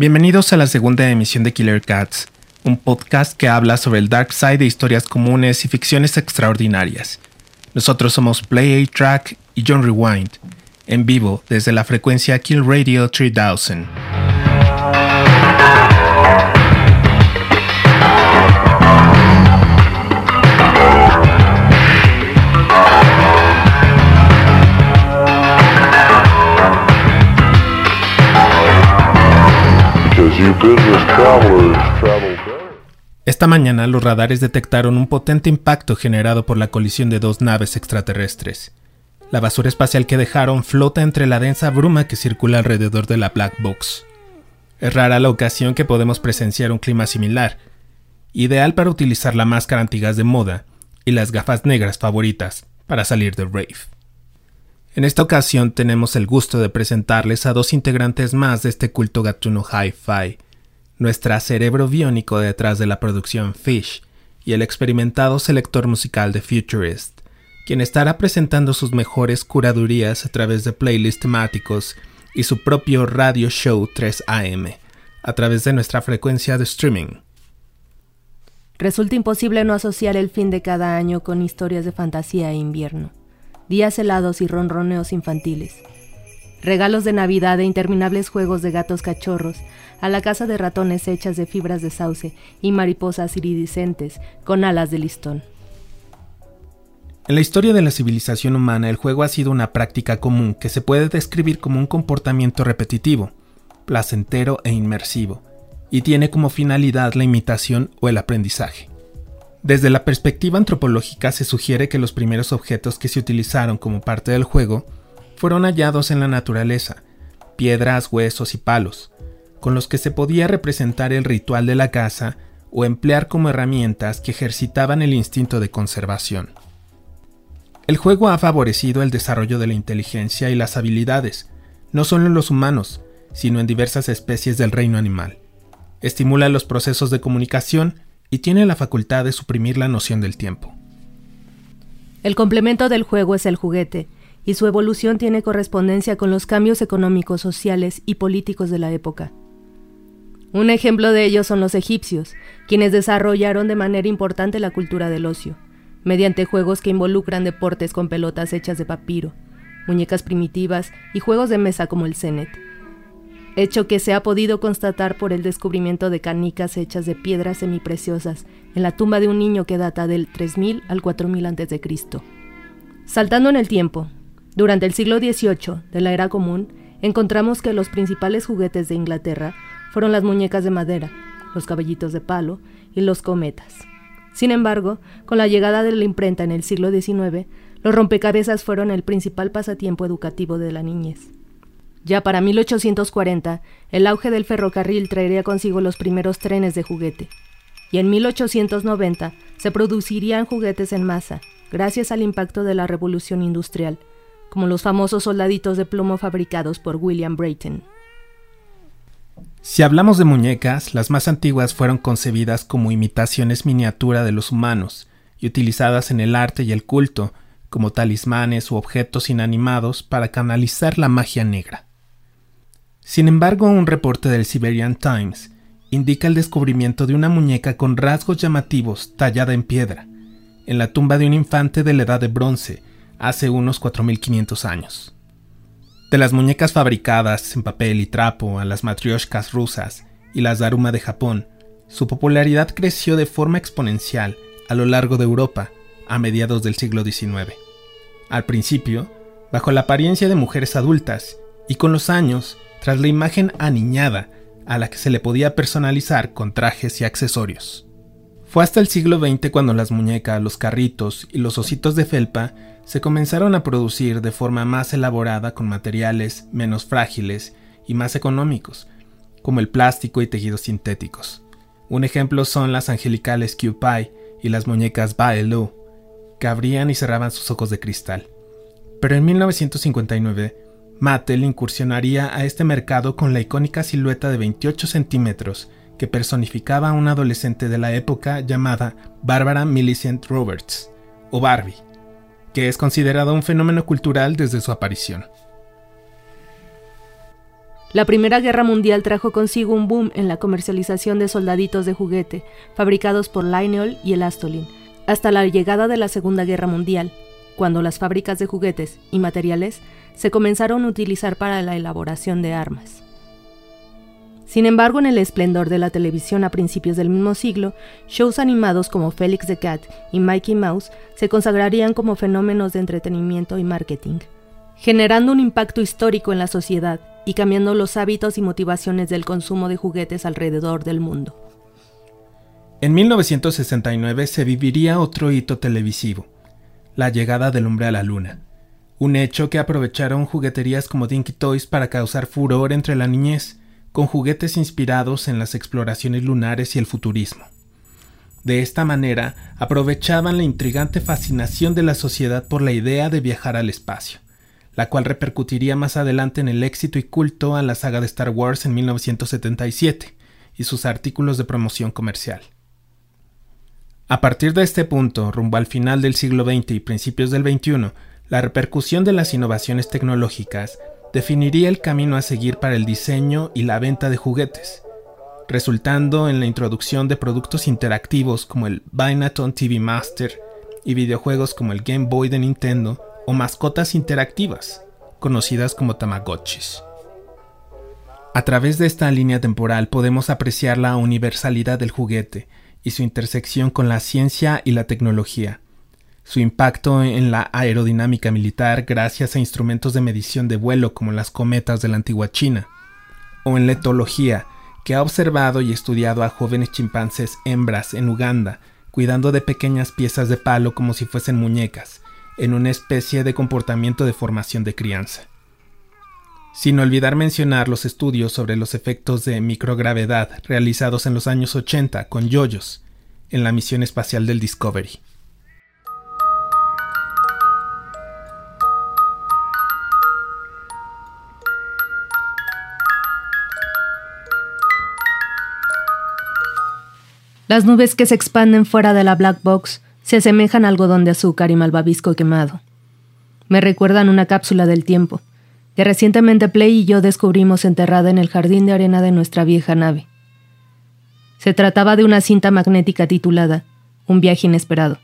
Bienvenidos a la segunda emisión de Killer Cats, un podcast que habla sobre el dark side de historias comunes y ficciones extraordinarias. Nosotros somos Play A Track y John Rewind, en vivo desde la frecuencia Kill Radio 3000. Esta mañana los radares detectaron un potente impacto generado por la colisión de dos naves extraterrestres. La basura espacial que dejaron flota entre la densa bruma que circula alrededor de la Black Box. Es rara la ocasión que podemos presenciar un clima similar, ideal para utilizar la máscara antigas de moda y las gafas negras favoritas para salir de rave. En esta ocasión tenemos el gusto de presentarles a dos integrantes más de este culto gatuno hi-fi, nuestra cerebro biónico detrás de la producción Fish y el experimentado selector musical de Futurist, quien estará presentando sus mejores curadurías a través de playlists temáticos y su propio radio show 3AM, a través de nuestra frecuencia de streaming. Resulta imposible no asociar el fin de cada año con historias de fantasía e invierno, días helados y ronroneos infantiles, regalos de Navidad e interminables juegos de gatos cachorros a la casa de ratones hechas de fibras de sauce y mariposas iridiscentes con alas de listón. En la historia de la civilización humana, el juego ha sido una práctica común que se puede describir como un comportamiento repetitivo, placentero e inmersivo, y tiene como finalidad la imitación o el aprendizaje. Desde la perspectiva antropológica se sugiere que los primeros objetos que se utilizaron como parte del juego fueron hallados en la naturaleza, piedras, huesos y palos, con los que se podía representar el ritual de la caza o emplear como herramientas que ejercitaban el instinto de conservación. El juego ha favorecido el desarrollo de la inteligencia y las habilidades, no solo en los humanos, sino en diversas especies del reino animal. Estimula los procesos de comunicación y tiene la facultad de suprimir la noción del tiempo. El complemento del juego es el juguete, y su evolución tiene correspondencia con los cambios económicos, sociales y políticos de la época. Un ejemplo de ello son los egipcios, quienes desarrollaron de manera importante la cultura del ocio, mediante juegos que involucran deportes con pelotas hechas de papiro, muñecas primitivas y juegos de mesa como el Zenet, hecho que se ha podido constatar por el descubrimiento de canicas hechas de piedras semipreciosas en la tumba de un niño que data del 3000 al 4000 a.C. Saltando en el tiempo, durante el siglo XVIII de la era común, encontramos que los principales juguetes de Inglaterra fueron las muñecas de madera, los caballitos de palo y los cometas. Sin embargo, con la llegada de la imprenta en el siglo XIX, los rompecabezas fueron el principal pasatiempo educativo de la niñez. Ya para 1840, el auge del ferrocarril traería consigo los primeros trenes de juguete, y en 1890 se producirían juguetes en masa, gracias al impacto de la revolución industrial, como los famosos soldaditos de plomo fabricados por William Brayton. Si hablamos de muñecas, las más antiguas fueron concebidas como imitaciones miniatura de los humanos y utilizadas en el arte y el culto como talismanes u objetos inanimados para canalizar la magia negra. Sin embargo, un reporte del Siberian Times indica el descubrimiento de una muñeca con rasgos llamativos tallada en piedra, en la tumba de un infante de la edad de bronce, hace unos 4500 años. De las muñecas fabricadas en papel y trapo a las matrioshkas rusas y las daruma de Japón, su popularidad creció de forma exponencial a lo largo de Europa a mediados del siglo XIX. Al principio, bajo la apariencia de mujeres adultas, y con los años, tras la imagen aniñada a la que se le podía personalizar con trajes y accesorios. Fue hasta el siglo XX cuando las muñecas, los carritos y los ositos de felpa se comenzaron a producir de forma más elaborada con materiales menos frágiles y más económicos, como el plástico y tejidos sintéticos. Un ejemplo son las angelicales Q-Pie y las muñecas Baelu, que abrían y cerraban sus ojos de cristal. Pero en 1959, Mattel incursionaría a este mercado con la icónica silueta de 28 centímetros que personificaba a una adolescente de la época llamada Barbara Millicent Roberts, o Barbie, que es considerada un fenómeno cultural desde su aparición. La Primera Guerra Mundial trajo consigo un boom en la comercialización de soldaditos de juguete, fabricados por Lionel y el Astolin, hasta la llegada de la Segunda Guerra Mundial, cuando las fábricas de juguetes y materiales se comenzaron a utilizar para la elaboración de armas. Sin embargo, en el esplendor de la televisión a principios del mismo siglo, shows animados como Félix the Cat y Mikey Mouse se consagrarían como fenómenos de entretenimiento y marketing, generando un impacto histórico en la sociedad y cambiando los hábitos y motivaciones del consumo de juguetes alrededor del mundo. En 1969 se viviría otro hito televisivo, la llegada del hombre a la luna, un hecho que aprovecharon jugueterías como Dinky Toys para causar furor entre la niñez, con juguetes inspirados en las exploraciones lunares y el futurismo. De esta manera, aprovechaban la intrigante fascinación de la sociedad por la idea de viajar al espacio, la cual repercutiría más adelante en el éxito y culto a la saga de Star Wars en 1977 y sus artículos de promoción comercial. A partir de este punto, rumbo al final del siglo XX y principios del XXI, la repercusión de las innovaciones tecnológicas definiría el camino a seguir para el diseño y la venta de juguetes, resultando en la introducción de productos interactivos como el Binaton TV Master y videojuegos como el Game Boy de Nintendo o mascotas interactivas, conocidas como Tamagotchis. A través de esta línea temporal podemos apreciar la universalidad del juguete y su intersección con la ciencia y la tecnología, su impacto en la aerodinámica militar gracias a instrumentos de medición de vuelo como las cometas de la antigua China, o en la etología, que ha observado y estudiado a jóvenes chimpancés hembras en Uganda, cuidando de pequeñas piezas de palo como si fuesen muñecas, en una especie de comportamiento de formación de crianza. Sin olvidar mencionar los estudios sobre los efectos de microgravedad realizados en los años 80 con yoyos en la misión espacial del Discovery. Las nubes que se expanden fuera de la black box se asemejan a algodón de azúcar y malvavisco quemado. Me recuerdan una cápsula del tiempo, que recientemente Play y yo descubrimos enterrada en el jardín de arena de nuestra vieja nave. Se trataba de una cinta magnética titulada Un viaje inesperado.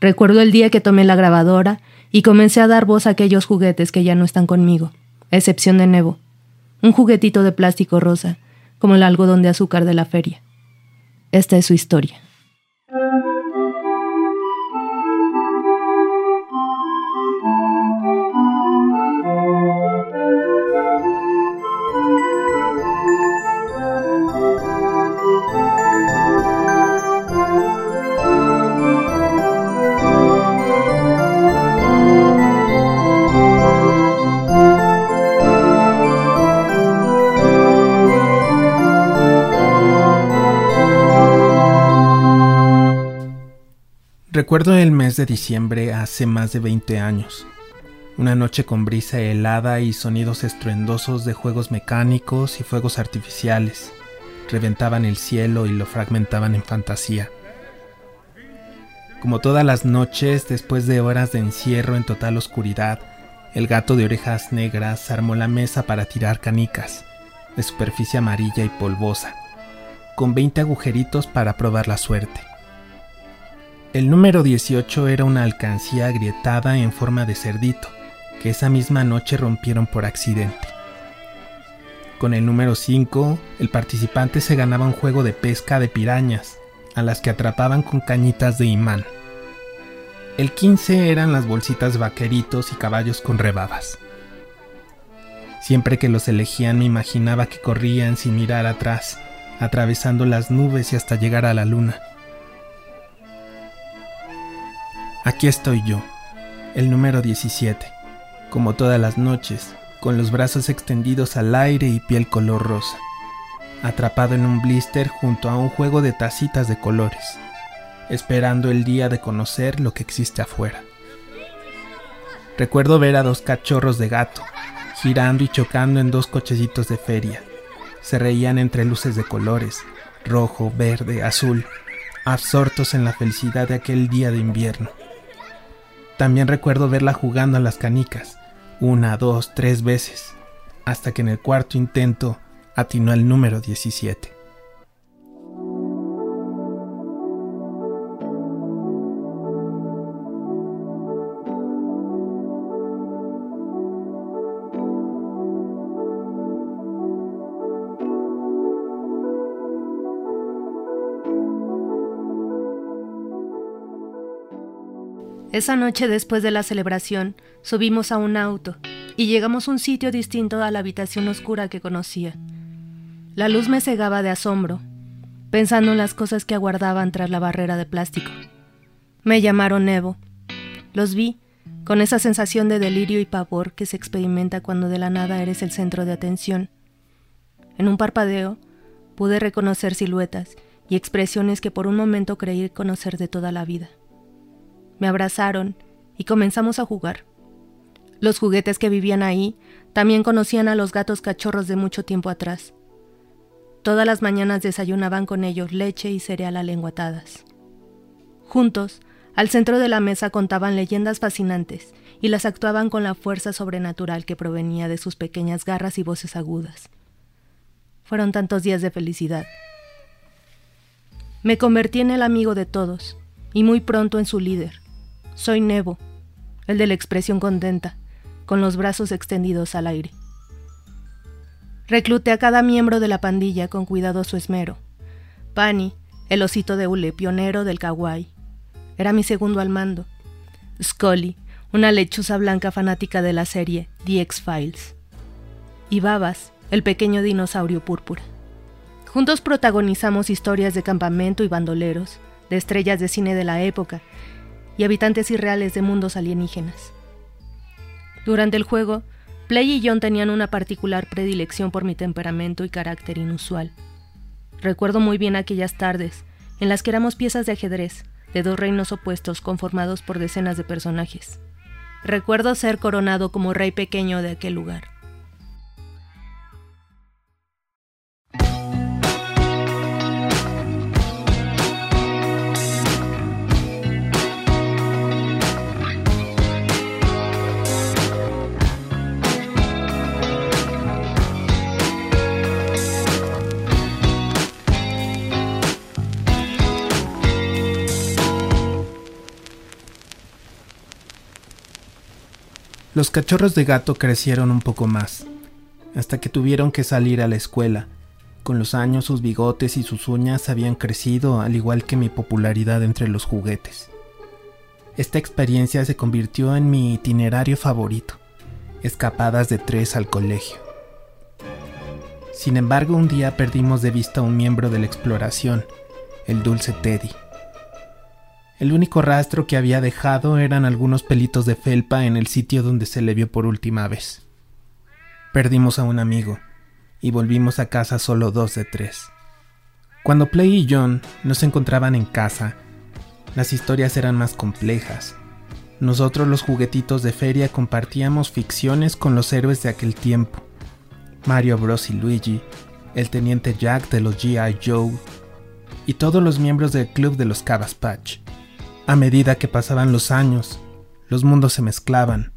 Recuerdo el día que tomé la grabadora y comencé a dar voz a aquellos juguetes que ya no están conmigo, a excepción de Nebo, un juguetito de plástico rosa, como el algodón de azúcar de la feria. Esta es su historia. Recuerdo el mes de diciembre hace más de 20 años. Una noche con brisa helada y sonidos estruendosos de juegos mecánicos y fuegos artificiales. Reventaban el cielo y lo fragmentaban en fantasía. Como todas las noches, después de horas de encierro en total oscuridad, el gato de orejas negras armó la mesa para tirar canicas, de superficie amarilla y polvosa, con 20 agujeritos para probar la suerte. El número 18 era una alcancía agrietada en forma de cerdito, que esa misma noche rompieron por accidente. Con el número 5, el participante se ganaba un juego de pesca de pirañas, a las que atrapaban con cañitas de imán. El 15 eran las bolsitas vaqueritos y caballos con rebabas. Siempre que los elegían me imaginaba que corrían sin mirar atrás, atravesando las nubes y hasta llegar a la luna. Aquí estoy yo, el número 17, como todas las noches, con los brazos extendidos al aire y piel color rosa, atrapado en un blister junto a un juego de tacitas de colores, esperando el día de conocer lo que existe afuera. Recuerdo ver a dos cachorros de gato, girando y chocando en dos cochecitos de feria. Se reían entre luces de colores, rojo, verde, azul, absortos en la felicidad de aquel día de invierno. También recuerdo verla jugando a las canicas, una, dos, tres veces, hasta que en el cuarto intento atinó el número 17. Esa noche después de la celebración, subimos a un auto y llegamos a un sitio distinto a la habitación oscura que conocía. La luz me cegaba de asombro, pensando en las cosas que aguardaban tras la barrera de plástico. Me llamaron Evo. Los vi, con esa sensación de delirio y pavor que se experimenta cuando de la nada eres el centro de atención. En un parpadeo, pude reconocer siluetas y expresiones que por un momento creí conocer de toda la vida me abrazaron y comenzamos a jugar. Los juguetes que vivían ahí también conocían a los gatos cachorros de mucho tiempo atrás. Todas las mañanas desayunaban con ellos leche y cereal alenguatadas. Juntos, al centro de la mesa contaban leyendas fascinantes y las actuaban con la fuerza sobrenatural que provenía de sus pequeñas garras y voces agudas. Fueron tantos días de felicidad. Me convertí en el amigo de todos y muy pronto en su líder. Soy Nebo, el de la expresión contenta, con los brazos extendidos al aire. Recluté a cada miembro de la pandilla con cuidadoso esmero. Pani, el osito de hule, pionero del kawaii, era mi segundo al mando. Scully, una lechuza blanca fanática de la serie The X-Files. Y Babas, el pequeño dinosaurio púrpura. Juntos protagonizamos historias de campamento y bandoleros, de estrellas de cine de la época y habitantes irreales de mundos alienígenas. Durante el juego, Play y John tenían una particular predilección por mi temperamento y carácter inusual. Recuerdo muy bien aquellas tardes, en las que éramos piezas de ajedrez, de dos reinos opuestos conformados por decenas de personajes. Recuerdo ser coronado como rey pequeño de aquel lugar. Los cachorros de gato crecieron un poco más, hasta que tuvieron que salir a la escuela. Con los años sus bigotes y sus uñas habían crecido, al igual que mi popularidad entre los juguetes. Esta experiencia se convirtió en mi itinerario favorito, escapadas de tres al colegio. Sin embargo, un día perdimos de vista a un miembro de la exploración, el dulce Teddy. El único rastro que había dejado eran algunos pelitos de felpa en el sitio donde se le vio por última vez. Perdimos a un amigo y volvimos a casa solo dos de tres. Cuando Play y John no se encontraban en casa, las historias eran más complejas. Nosotros los juguetitos de feria compartíamos ficciones con los héroes de aquel tiempo. Mario Bros y Luigi, el teniente Jack de los GI Joe y todos los miembros del club de los Patch. A medida que pasaban los años, los mundos se mezclaban.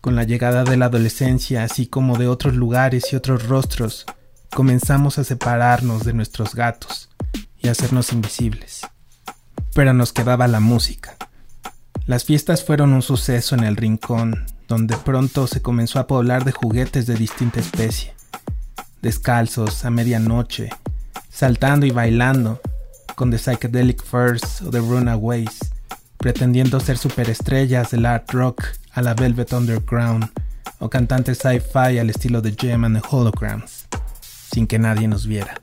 Con la llegada de la adolescencia, así como de otros lugares y otros rostros, comenzamos a separarnos de nuestros gatos y a hacernos invisibles. Pero nos quedaba la música. Las fiestas fueron un suceso en el rincón, donde pronto se comenzó a poblar de juguetes de distinta especie. Descalzos, a medianoche, saltando y bailando, con The Psychedelic First o The Runaways, pretendiendo ser superestrellas del art rock a la Velvet Underground o cantantes sci-fi al estilo de Gem and the Holograms, sin que nadie nos viera.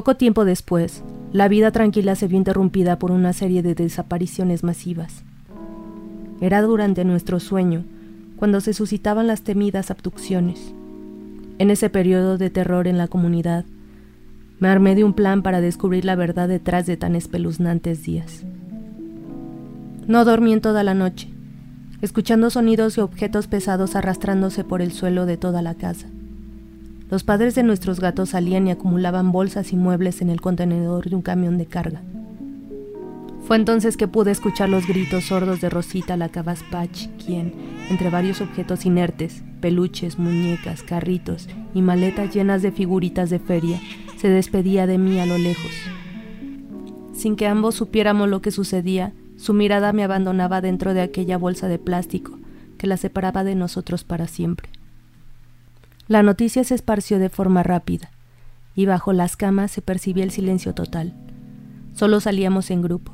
Poco tiempo después, la vida tranquila se vio interrumpida por una serie de desapariciones masivas. Era durante nuestro sueño cuando se suscitaban las temidas abducciones. En ese periodo de terror en la comunidad, Me armé de un plan para descubrir la verdad detrás de tan espeluznantes días. No dormí en toda la noche, escuchando sonidos y objetos pesados arrastrándose por el suelo de toda la casa. Los padres de nuestros gatos salían y acumulaban bolsas y muebles en el contenedor de un camión de carga. Fue entonces que pude escuchar los gritos sordos de Rosita la Cabaspach, quien, entre varios objetos inertes, peluches, muñecas, carritos y maletas llenas de figuritas de feria, se despedía de mí a lo lejos. Sin que ambos supiéramos lo que sucedía, su mirada me abandonaba dentro de aquella bolsa de plástico que la separaba de nosotros para siempre. La noticia se esparció de forma rápida, y bajo las camas se percibía el silencio total. Solo salíamos en grupo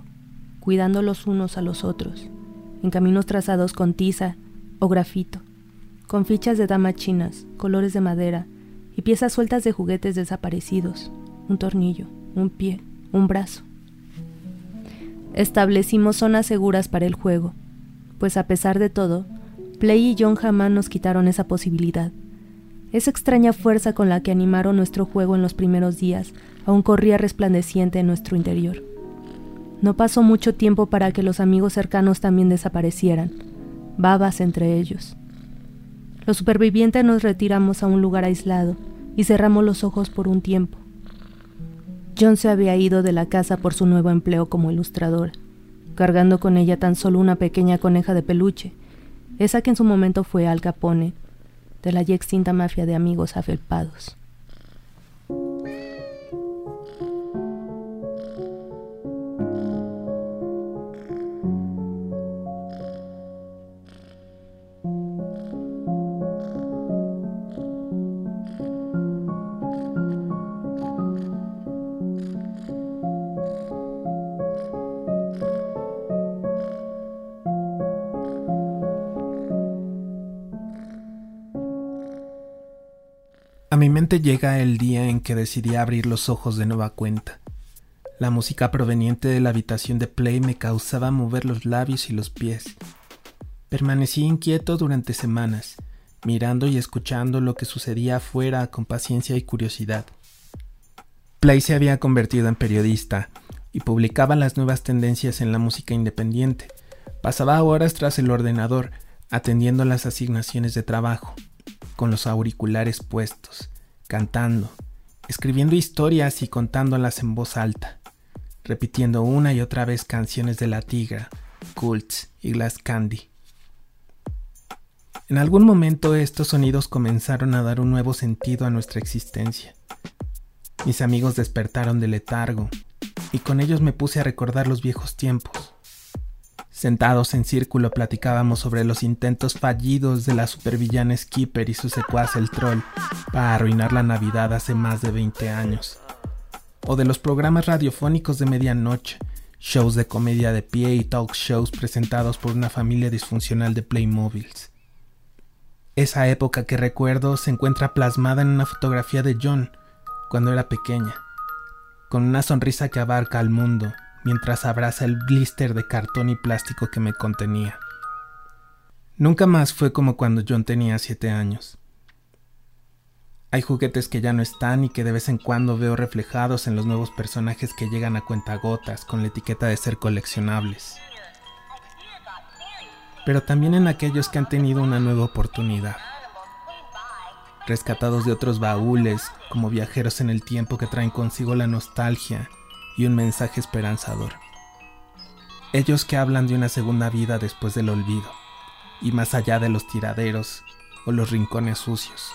cuidando los unos a los otros, en caminos trazados con tiza o grafito, con fichas de damas chinas, colores de madera y piezas sueltas de juguetes desaparecidos, un tornillo, un pie, un brazo. Establecimos zonas seguras para el juego, pues a pesar de todo, Play y John jamás nos quitaron esa posibilidad. Esa extraña fuerza con la que animaron nuestro juego en los primeros días aún corría resplandeciente en nuestro interior. No pasó mucho tiempo para que los amigos cercanos también desaparecieran, babas entre ellos. Los supervivientes nos retiramos a un lugar aislado y cerramos los ojos por un tiempo. John se había ido de la casa por su nuevo empleo como ilustrador, cargando con ella tan solo una pequeña coneja de peluche, esa que en su momento fue Al Capone, de la ya extinta mafia de amigos afelpados. A mi mente llega el día en que decidí abrir los ojos de nueva cuenta. La música proveniente de la habitación de Play me causaba mover los labios y los pies. Permanecí inquieto durante semanas, mirando y escuchando lo que sucedía afuera con paciencia y curiosidad. Play se había convertido en periodista y publicaba las nuevas tendencias en la música independiente. Pasaba horas tras el ordenador, atendiendo las asignaciones de trabajo con los auriculares puestos, cantando, escribiendo historias y contándolas en voz alta, repitiendo una y otra vez canciones de La Tigra, Cults y Glass Candy. En algún momento estos sonidos comenzaron a dar un nuevo sentido a nuestra existencia. Mis amigos despertaron del letargo y con ellos me puse a recordar los viejos tiempos Sentados en círculo platicábamos sobre los intentos fallidos de la supervillana Skipper y su secuaz el Troll para arruinar la Navidad hace más de 20 años. O de los programas radiofónicos de medianoche, shows de comedia de pie y talk shows presentados por una familia disfuncional de Playmobiles. Esa época que recuerdo se encuentra plasmada en una fotografía de John cuando era pequeña, con una sonrisa que abarca al mundo mientras abraza el blister de cartón y plástico que me contenía. Nunca más fue como cuando John tenía siete años. Hay juguetes que ya no están y que de vez en cuando veo reflejados en los nuevos personajes que llegan a cuentagotas con la etiqueta de ser coleccionables. Pero también en aquellos que han tenido una nueva oportunidad. Rescatados de otros baúles, como viajeros en el tiempo que traen consigo la nostalgia y un mensaje esperanzador. Ellos que hablan de una segunda vida después del olvido, y más allá de los tiraderos o los rincones sucios.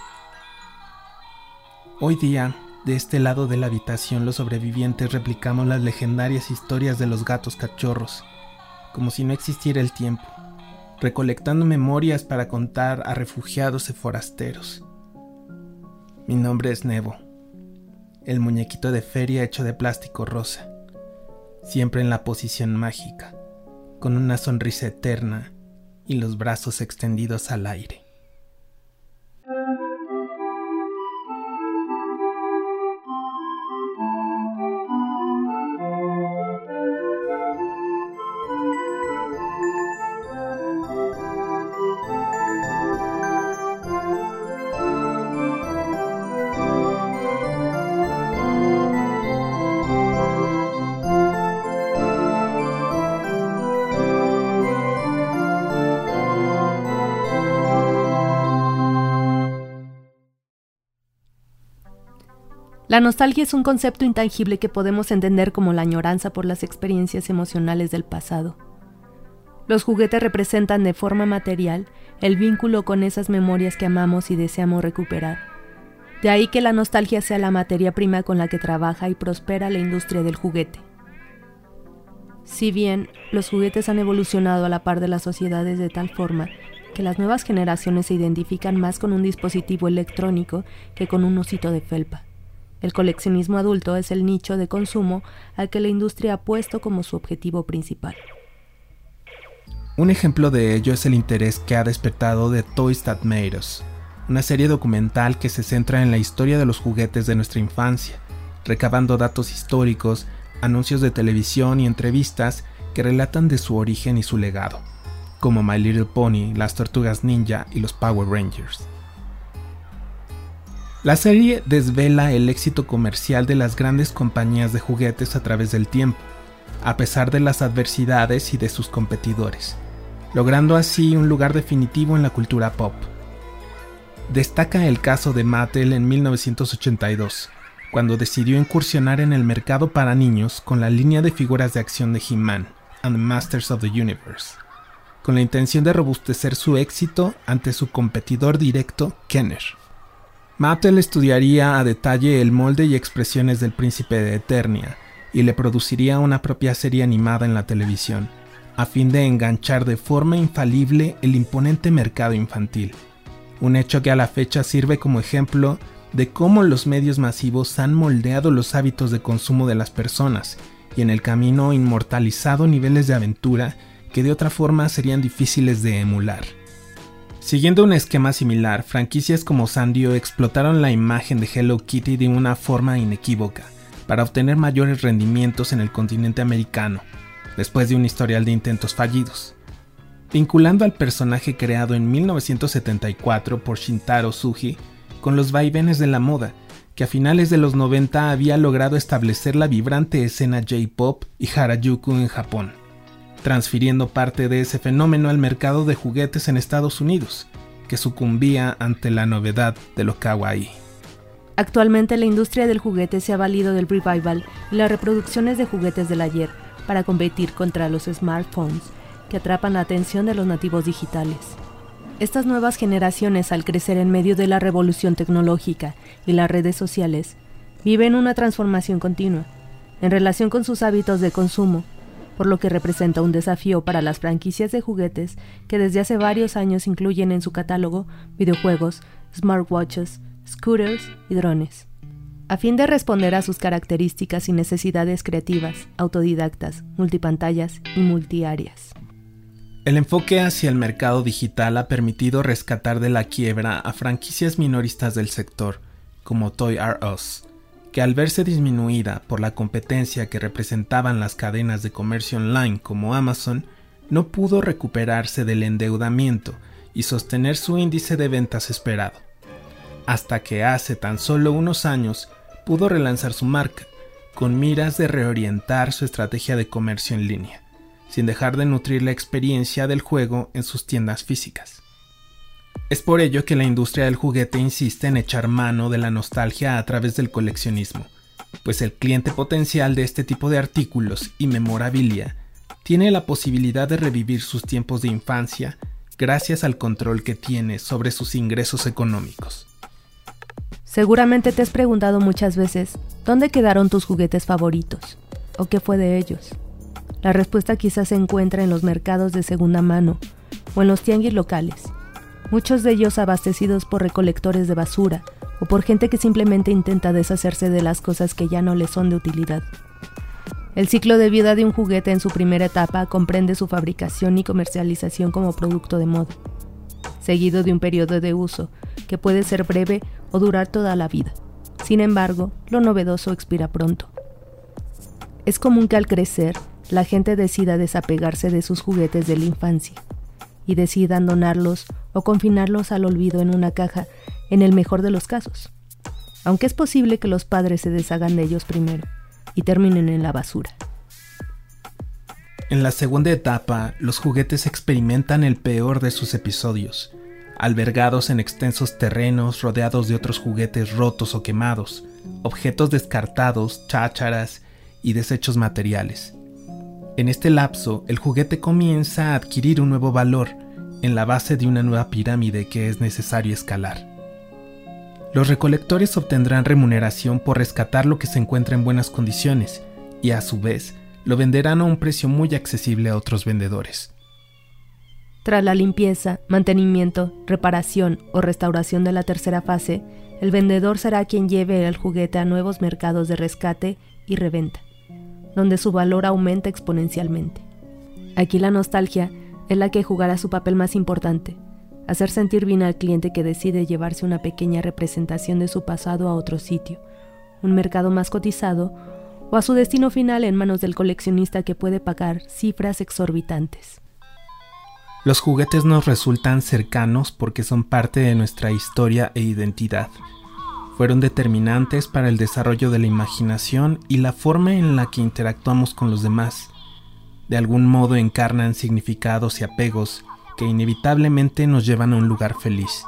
Hoy día, de este lado de la habitación, los sobrevivientes replicamos las legendarias historias de los gatos cachorros, como si no existiera el tiempo, recolectando memorias para contar a refugiados y forasteros. Mi nombre es Nebo el muñequito de feria hecho de plástico rosa, siempre en la posición mágica, con una sonrisa eterna y los brazos extendidos al aire. La nostalgia es un concepto intangible que podemos entender como la añoranza por las experiencias emocionales del pasado. Los juguetes representan de forma material el vínculo con esas memorias que amamos y deseamos recuperar. De ahí que la nostalgia sea la materia prima con la que trabaja y prospera la industria del juguete. Si bien los juguetes han evolucionado a la par de las sociedades de tal forma que las nuevas generaciones se identifican más con un dispositivo electrónico que con un osito de felpa. El coleccionismo adulto es el nicho de consumo al que la industria ha puesto como su objetivo principal. Un ejemplo de ello es el interés que ha despertado de Toys That Made Us, una serie documental que se centra en la historia de los juguetes de nuestra infancia, recabando datos históricos, anuncios de televisión y entrevistas que relatan de su origen y su legado, como My Little Pony, las Tortugas Ninja y los Power Rangers. La serie desvela el éxito comercial de las grandes compañías de juguetes a través del tiempo, a pesar de las adversidades y de sus competidores, logrando así un lugar definitivo en la cultura pop. Destaca el caso de Mattel en 1982, cuando decidió incursionar en el mercado para niños con la línea de figuras de acción de He-Man and the Masters of the Universe, con la intención de robustecer su éxito ante su competidor directo, Kenner. Mattel estudiaría a detalle el molde y expresiones del príncipe de Eternia y le produciría una propia serie animada en la televisión, a fin de enganchar de forma infalible el imponente mercado infantil. Un hecho que a la fecha sirve como ejemplo de cómo los medios masivos han moldeado los hábitos de consumo de las personas y en el camino inmortalizado niveles de aventura que de otra forma serían difíciles de emular. Siguiendo un esquema similar, franquicias como Sandio explotaron la imagen de Hello Kitty de una forma inequívoca, para obtener mayores rendimientos en el continente americano, después de un historial de intentos fallidos. Vinculando al personaje creado en 1974 por Shintaro Suji con los vaivenes de la moda, que a finales de los 90 había logrado establecer la vibrante escena J-pop y Harajuku en Japón transfiriendo parte de ese fenómeno al mercado de juguetes en Estados Unidos, que sucumbía ante la novedad de lo kawaii. Actualmente la industria del juguete se ha valido del revival y las reproducciones de juguetes del ayer para competir contra los smartphones que atrapan la atención de los nativos digitales. Estas nuevas generaciones, al crecer en medio de la revolución tecnológica y las redes sociales, viven una transformación continua en relación con sus hábitos de consumo por lo que representa un desafío para las franquicias de juguetes que desde hace varios años incluyen en su catálogo videojuegos, smartwatches, scooters y drones. A fin de responder a sus características y necesidades creativas, autodidactas, multipantallas y multiáreas. El enfoque hacia el mercado digital ha permitido rescatar de la quiebra a franquicias minoristas del sector, como Toy R Us, que al verse disminuida por la competencia que representaban las cadenas de comercio online como Amazon, no pudo recuperarse del endeudamiento y sostener su índice de ventas esperado, hasta que hace tan solo unos años pudo relanzar su marca, con miras de reorientar su estrategia de comercio en línea, sin dejar de nutrir la experiencia del juego en sus tiendas físicas. Es por ello que la industria del juguete insiste en echar mano de la nostalgia a través del coleccionismo, pues el cliente potencial de este tipo de artículos y memorabilia tiene la posibilidad de revivir sus tiempos de infancia gracias al control que tiene sobre sus ingresos económicos. Seguramente te has preguntado muchas veces, ¿dónde quedaron tus juguetes favoritos? ¿O qué fue de ellos? La respuesta quizás se encuentra en los mercados de segunda mano o en los tianguis locales muchos de ellos abastecidos por recolectores de basura o por gente que simplemente intenta deshacerse de las cosas que ya no les son de utilidad. El ciclo de vida de un juguete en su primera etapa comprende su fabricación y comercialización como producto de moda, seguido de un periodo de uso que puede ser breve o durar toda la vida. Sin embargo, lo novedoso expira pronto. Es común que al crecer, la gente decida desapegarse de sus juguetes de la infancia y decidan donarlos o confinarlos al olvido en una caja, en el mejor de los casos. Aunque es posible que los padres se deshagan de ellos primero y terminen en la basura. En la segunda etapa, los juguetes experimentan el peor de sus episodios, albergados en extensos terrenos rodeados de otros juguetes rotos o quemados, objetos descartados, chácharas y desechos materiales. En este lapso, el juguete comienza a adquirir un nuevo valor en la base de una nueva pirámide que es necesario escalar. Los recolectores obtendrán remuneración por rescatar lo que se encuentra en buenas condiciones y a su vez lo venderán a un precio muy accesible a otros vendedores. Tras la limpieza, mantenimiento, reparación o restauración de la tercera fase, el vendedor será quien lleve el juguete a nuevos mercados de rescate y reventa, donde su valor aumenta exponencialmente. Aquí la nostalgia es la que jugará su papel más importante, hacer sentir bien al cliente que decide llevarse una pequeña representación de su pasado a otro sitio, un mercado más cotizado o a su destino final en manos del coleccionista que puede pagar cifras exorbitantes. Los juguetes nos resultan cercanos porque son parte de nuestra historia e identidad. Fueron determinantes para el desarrollo de la imaginación y la forma en la que interactuamos con los demás. De algún modo encarnan significados y apegos que inevitablemente nos llevan a un lugar feliz.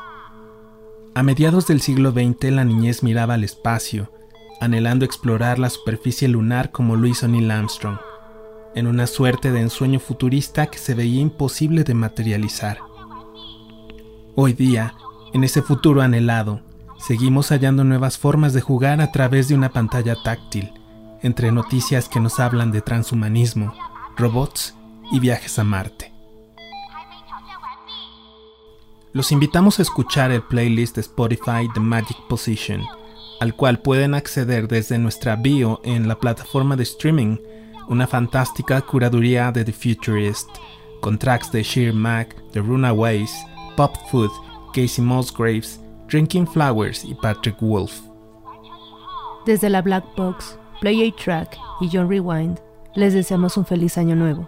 A mediados del siglo XX la niñez miraba al espacio, anhelando explorar la superficie lunar como lo hizo Armstrong en una suerte de ensueño futurista que se veía imposible de materializar. Hoy día, en ese futuro anhelado, seguimos hallando nuevas formas de jugar a través de una pantalla táctil, entre noticias que nos hablan de transhumanismo, robots y viajes a Marte. Los invitamos a escuchar el playlist de Spotify The Magic Position, al cual pueden acceder desde nuestra bio en la plataforma de streaming una fantástica curaduría de The Futurist, con tracks de Sheer Mac, The Runaways, Pop Food, Casey Musgraves, Drinking Flowers y Patrick Wolf. Desde la Black Box, Play a Track y John Rewind, les deseamos un feliz año nuevo.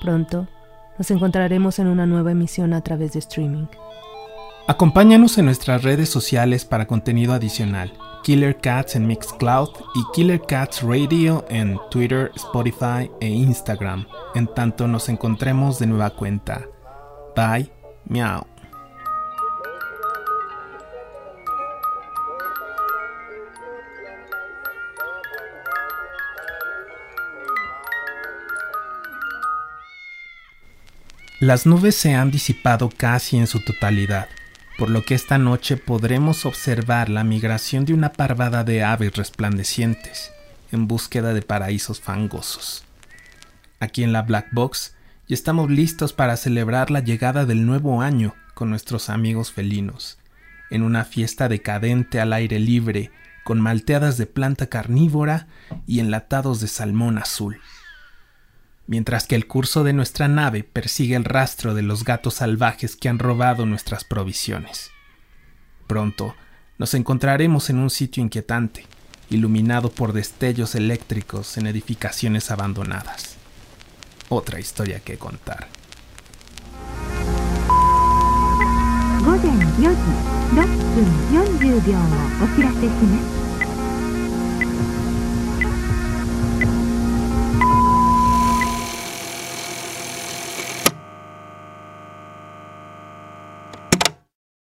Pronto nos encontraremos en una nueva emisión a través de streaming. Acompáñanos en nuestras redes sociales para contenido adicional. Killer Cats en Mixcloud y Killer Cats Radio en Twitter, Spotify e Instagram, en tanto nos encontremos de nueva cuenta. Bye, miau. Las nubes se han disipado casi en su totalidad por lo que esta noche podremos observar la migración de una parvada de aves resplandecientes en búsqueda de paraísos fangosos. Aquí en la Black Box ya estamos listos para celebrar la llegada del nuevo año con nuestros amigos felinos, en una fiesta decadente al aire libre, con malteadas de planta carnívora y enlatados de salmón azul mientras que el curso de nuestra nave persigue el rastro de los gatos salvajes que han robado nuestras provisiones. Pronto nos encontraremos en un sitio inquietante, iluminado por destellos eléctricos en edificaciones abandonadas. Otra historia que contar.